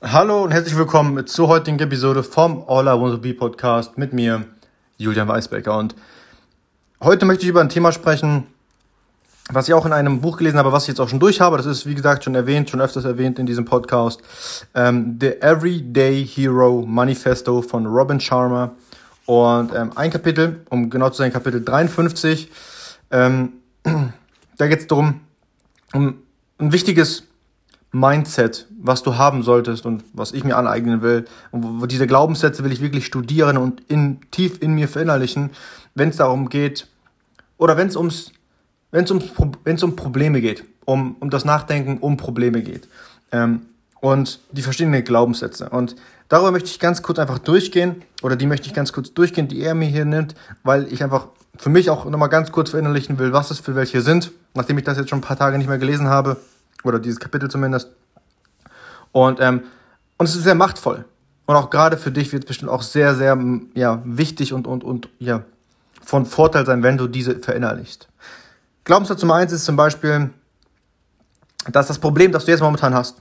Hallo und herzlich willkommen zur heutigen Episode vom All I Want to Be Podcast mit mir, Julian Weisbecker. Und heute möchte ich über ein Thema sprechen, was ich auch in einem Buch gelesen habe, was ich jetzt auch schon durch habe. Das ist, wie gesagt, schon erwähnt, schon öfters erwähnt in diesem Podcast. Ähm, The Everyday Hero Manifesto von Robin Sharma. Und ähm, ein Kapitel, um genau zu sein, Kapitel 53. Ähm, da geht es darum, um ein wichtiges Mindset, was du haben solltest und was ich mir aneignen will. Und diese Glaubenssätze will ich wirklich studieren und in, tief in mir verinnerlichen, wenn es darum geht, oder wenn es ums, wenn ums, wenn um Probleme geht, um, um das Nachdenken um Probleme geht. Ähm, und die verschiedenen Glaubenssätze. Und darüber möchte ich ganz kurz einfach durchgehen, oder die möchte ich ganz kurz durchgehen, die er mir hier nimmt, weil ich einfach für mich auch nochmal ganz kurz verinnerlichen will, was es für welche sind, nachdem ich das jetzt schon ein paar Tage nicht mehr gelesen habe oder dieses Kapitel zumindest. Und, ähm, und es ist sehr machtvoll. Und auch gerade für dich wird es bestimmt auch sehr, sehr ja, wichtig und, und, und ja, von Vorteil sein, wenn du diese verinnerlichst. Glaubenssatz Nummer eins ist zum Beispiel, dass das Problem, das du jetzt momentan hast,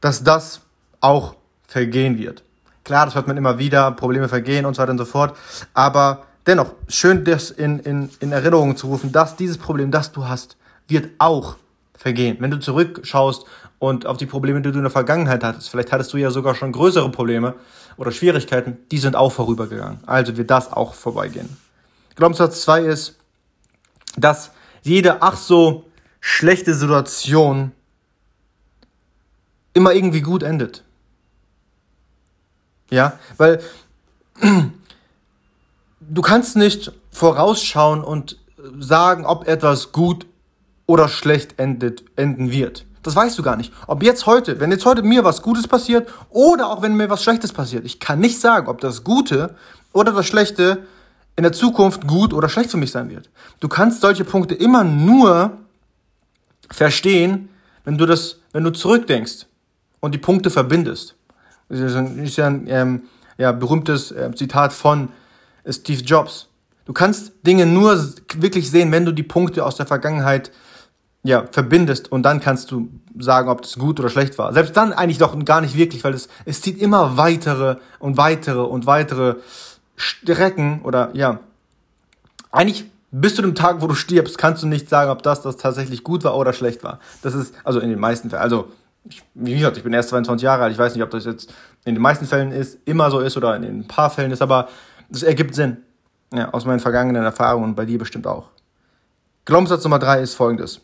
dass das auch vergehen wird. Klar, das hört man immer wieder, Probleme vergehen und so weiter und so fort. Aber dennoch, schön das in, in, in Erinnerung zu rufen, dass dieses Problem, das du hast, wird auch vergehen. Wenn du zurückschaust und auf die Probleme, die du in der Vergangenheit hattest, vielleicht hattest du ja sogar schon größere Probleme oder Schwierigkeiten, die sind auch vorübergegangen. Also wird das auch vorbeigehen. Glaubenssatz 2 ist, dass jede ach so schlechte Situation immer irgendwie gut endet. Ja, weil du kannst nicht vorausschauen und sagen, ob etwas gut oder schlecht endet, enden wird. Das weißt du gar nicht. Ob jetzt heute, wenn jetzt heute mir was Gutes passiert oder auch wenn mir was Schlechtes passiert. Ich kann nicht sagen, ob das Gute oder das Schlechte in der Zukunft gut oder schlecht für mich sein wird. Du kannst solche Punkte immer nur verstehen, wenn du das, wenn du zurückdenkst und die Punkte verbindest. Das ist ja ein ähm, ja, berühmtes äh, Zitat von Steve Jobs. Du kannst Dinge nur wirklich sehen, wenn du die Punkte aus der Vergangenheit ja, verbindest und dann kannst du sagen, ob das gut oder schlecht war. Selbst dann eigentlich doch gar nicht wirklich, weil es, es zieht immer weitere und weitere und weitere Strecken oder ja. Eigentlich bis zu dem Tag, wo du stirbst, kannst du nicht sagen, ob das, das tatsächlich gut war oder schlecht war. Das ist, also in den meisten Fällen, also ich, wie gesagt, ich bin erst 22 Jahre alt, ich weiß nicht, ob das jetzt in den meisten Fällen ist, immer so ist oder in ein paar Fällen ist, aber es ergibt Sinn. Ja, aus meinen vergangenen Erfahrungen und bei dir bestimmt auch. Glaubenssatz Nummer drei ist folgendes.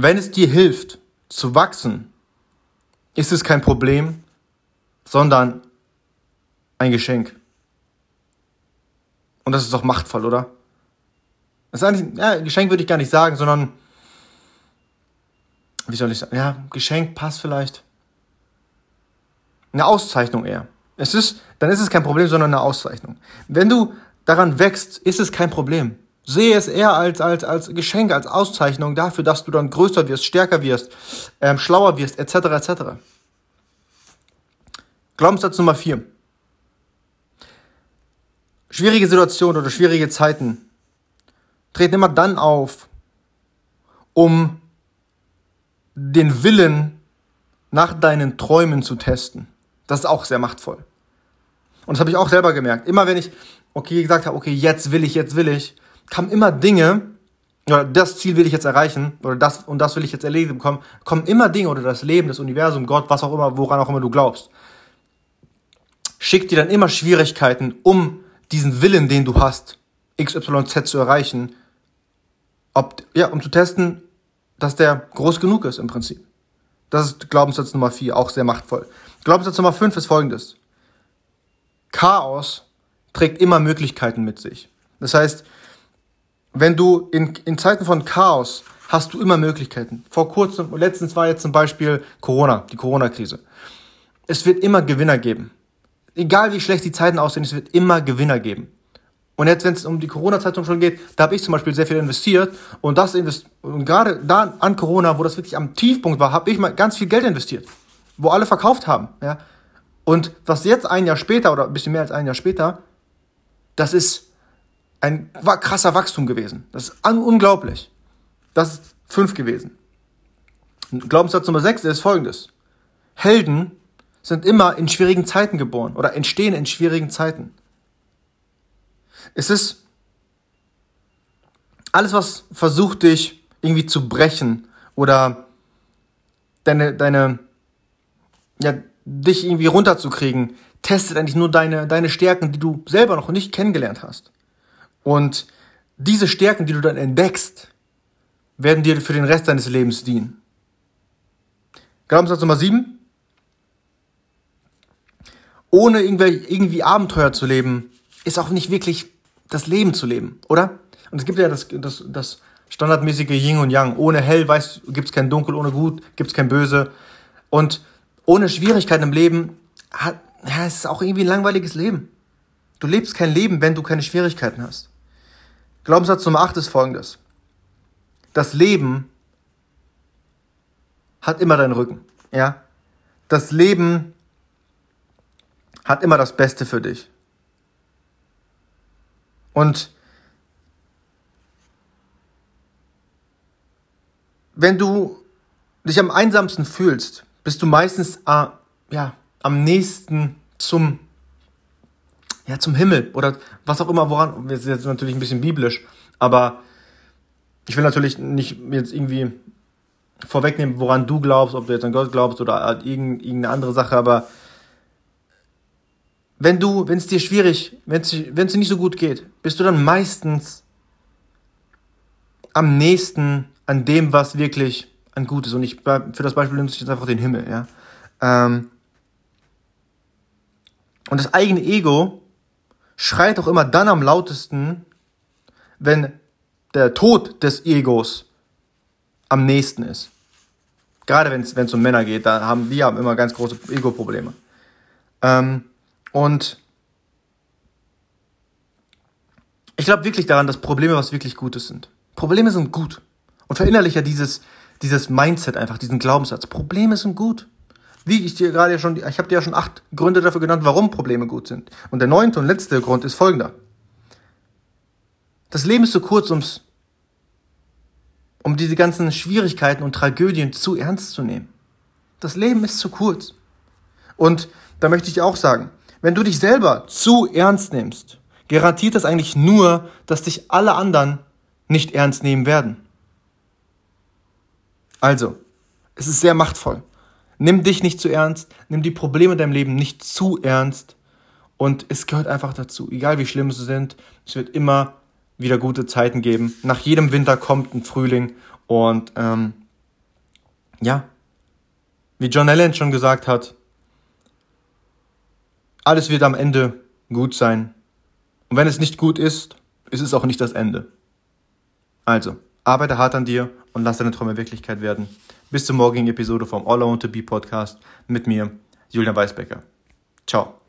Wenn es dir hilft zu wachsen, ist es kein Problem, sondern ein Geschenk. Und das ist doch machtvoll, oder? Das ist eigentlich, ja, Geschenk würde ich gar nicht sagen, sondern, wie soll ich sagen, ja, Geschenk passt vielleicht. Eine Auszeichnung eher. Es ist, dann ist es kein Problem, sondern eine Auszeichnung. Wenn du daran wächst, ist es kein Problem. Sehe es eher als, als, als Geschenk, als Auszeichnung dafür, dass du dann größer wirst, stärker wirst, ähm, schlauer wirst, etc. etc. Glaubenssatz Nummer 4. Schwierige Situationen oder schwierige Zeiten treten immer dann auf, um den Willen nach deinen Träumen zu testen. Das ist auch sehr machtvoll. Und das habe ich auch selber gemerkt. Immer wenn ich, okay, gesagt habe, okay, jetzt will ich, jetzt will ich, kamen immer Dinge, oder das Ziel will ich jetzt erreichen, oder das und das will ich jetzt erledigen bekommen, kommen immer Dinge oder das Leben, das Universum, Gott, was auch immer, woran auch immer du glaubst, schickt dir dann immer Schwierigkeiten, um diesen Willen, den du hast, XYZ zu erreichen, ob, ja, um zu testen, dass der groß genug ist im Prinzip. Das ist Glaubenssatz Nummer 4, auch sehr machtvoll. Glaubenssatz Nummer 5 ist folgendes. Chaos trägt immer Möglichkeiten mit sich. Das heißt, wenn du in, in Zeiten von Chaos hast du immer Möglichkeiten. Vor kurzem, letztens war jetzt zum Beispiel Corona, die Corona-Krise. Es wird immer Gewinner geben. Egal wie schlecht die Zeiten aussehen, es wird immer Gewinner geben. Und jetzt, wenn es um die Corona-Zeitung schon geht, da habe ich zum Beispiel sehr viel investiert und das invest und gerade da an Corona, wo das wirklich am Tiefpunkt war, habe ich mal ganz viel Geld investiert, wo alle verkauft haben. Ja? Und was jetzt ein Jahr später oder ein bisschen mehr als ein Jahr später, das ist ein krasser Wachstum gewesen. Das ist unglaublich. Das ist fünf gewesen. Glaubenssatz Nummer sechs ist folgendes. Helden sind immer in schwierigen Zeiten geboren oder entstehen in schwierigen Zeiten. Es ist alles, was versucht, dich irgendwie zu brechen oder deine, deine, ja, dich irgendwie runterzukriegen, testet eigentlich nur deine, deine Stärken, die du selber noch nicht kennengelernt hast. Und diese Stärken, die du dann entdeckst, werden dir für den Rest deines Lebens dienen. Glaubenssatz Nummer 7. Ohne irgendwie Abenteuer zu leben, ist auch nicht wirklich das Leben zu leben, oder? Und es gibt ja das, das, das standardmäßige Yin und Yang. Ohne hell weiß, gibt's kein Dunkel, ohne gut gibt's kein Böse. Und ohne Schwierigkeiten im Leben hat, ja, es auch irgendwie ein langweiliges Leben. Du lebst kein Leben, wenn du keine Schwierigkeiten hast. Glaubenssatz Nummer 8 ist folgendes. Das Leben hat immer deinen Rücken. Ja? Das Leben hat immer das Beste für dich. Und wenn du dich am einsamsten fühlst, bist du meistens äh, ja, am nächsten zum, ja, zum Himmel oder was auch immer, woran, das ist jetzt natürlich ein bisschen biblisch, aber ich will natürlich nicht jetzt irgendwie vorwegnehmen, woran du glaubst, ob du jetzt an Gott glaubst oder irgendeine andere Sache, aber wenn du, wenn es dir schwierig, wenn es dir nicht so gut geht, bist du dann meistens am nächsten an dem, was wirklich an gut ist. Und ich, für das Beispiel nutze ich jetzt einfach den Himmel, ja. Ähm, und das eigene Ego schreit auch immer dann am lautesten, wenn der Tod des Egos am nächsten ist. Gerade wenn es um Männer geht, da haben die haben immer ganz große Ego-Probleme. Ähm, und ich glaube wirklich daran, dass Probleme was wirklich Gutes sind. Probleme sind gut. Und verinnerliche dieses, dieses Mindset einfach, diesen Glaubenssatz. Probleme sind gut. Wie ich dir gerade schon, ich habe dir ja schon acht Gründe dafür genannt, warum Probleme gut sind. Und der neunte und letzte Grund ist folgender. Das Leben ist zu kurz, ums, um diese ganzen Schwierigkeiten und Tragödien zu ernst zu nehmen. Das Leben ist zu kurz. Und da möchte ich dir auch sagen, wenn du dich selber zu ernst nimmst, garantiert das eigentlich nur, dass dich alle anderen nicht ernst nehmen werden. Also, es ist sehr machtvoll. Nimm dich nicht zu ernst, nimm die Probleme in deinem Leben nicht zu ernst und es gehört einfach dazu. Egal wie schlimm sie sind, es wird immer wieder gute Zeiten geben. Nach jedem Winter kommt ein Frühling und ähm, ja, wie John Allen schon gesagt hat, alles wird am Ende gut sein. Und wenn es nicht gut ist, ist es auch nicht das Ende. Also, arbeite hart an dir und lass deine Träume Wirklichkeit werden. Bis zur morgigen Episode vom All I Want to Be Podcast mit mir, Julian Weisbecker. Ciao.